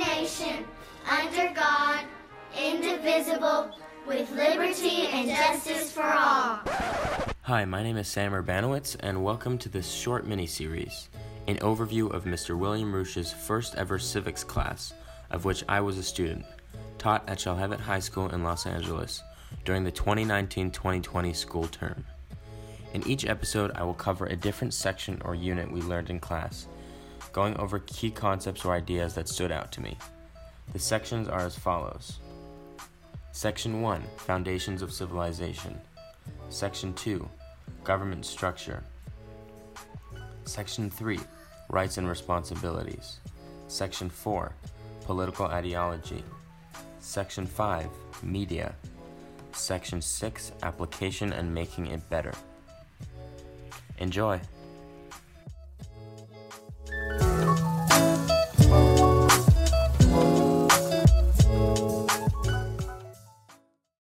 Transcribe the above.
nation, under God, indivisible, with liberty and justice for all. Hi, my name is Sam Urbanowitz, and welcome to this short mini-series, an overview of Mr. William Roosh's first ever civics class, of which I was a student, taught at Shalhevet High School in Los Angeles during the 2019-2020 school term. In each episode, I will cover a different section or unit we learned in class, going over key concepts or ideas that stood out to me. The sections are as follows Section 1 Foundations of Civilization. Section 2 Government Structure. Section 3 Rights and Responsibilities. Section 4 Political Ideology. Section 5 Media. Section 6 Application and Making It Better. Enjoy!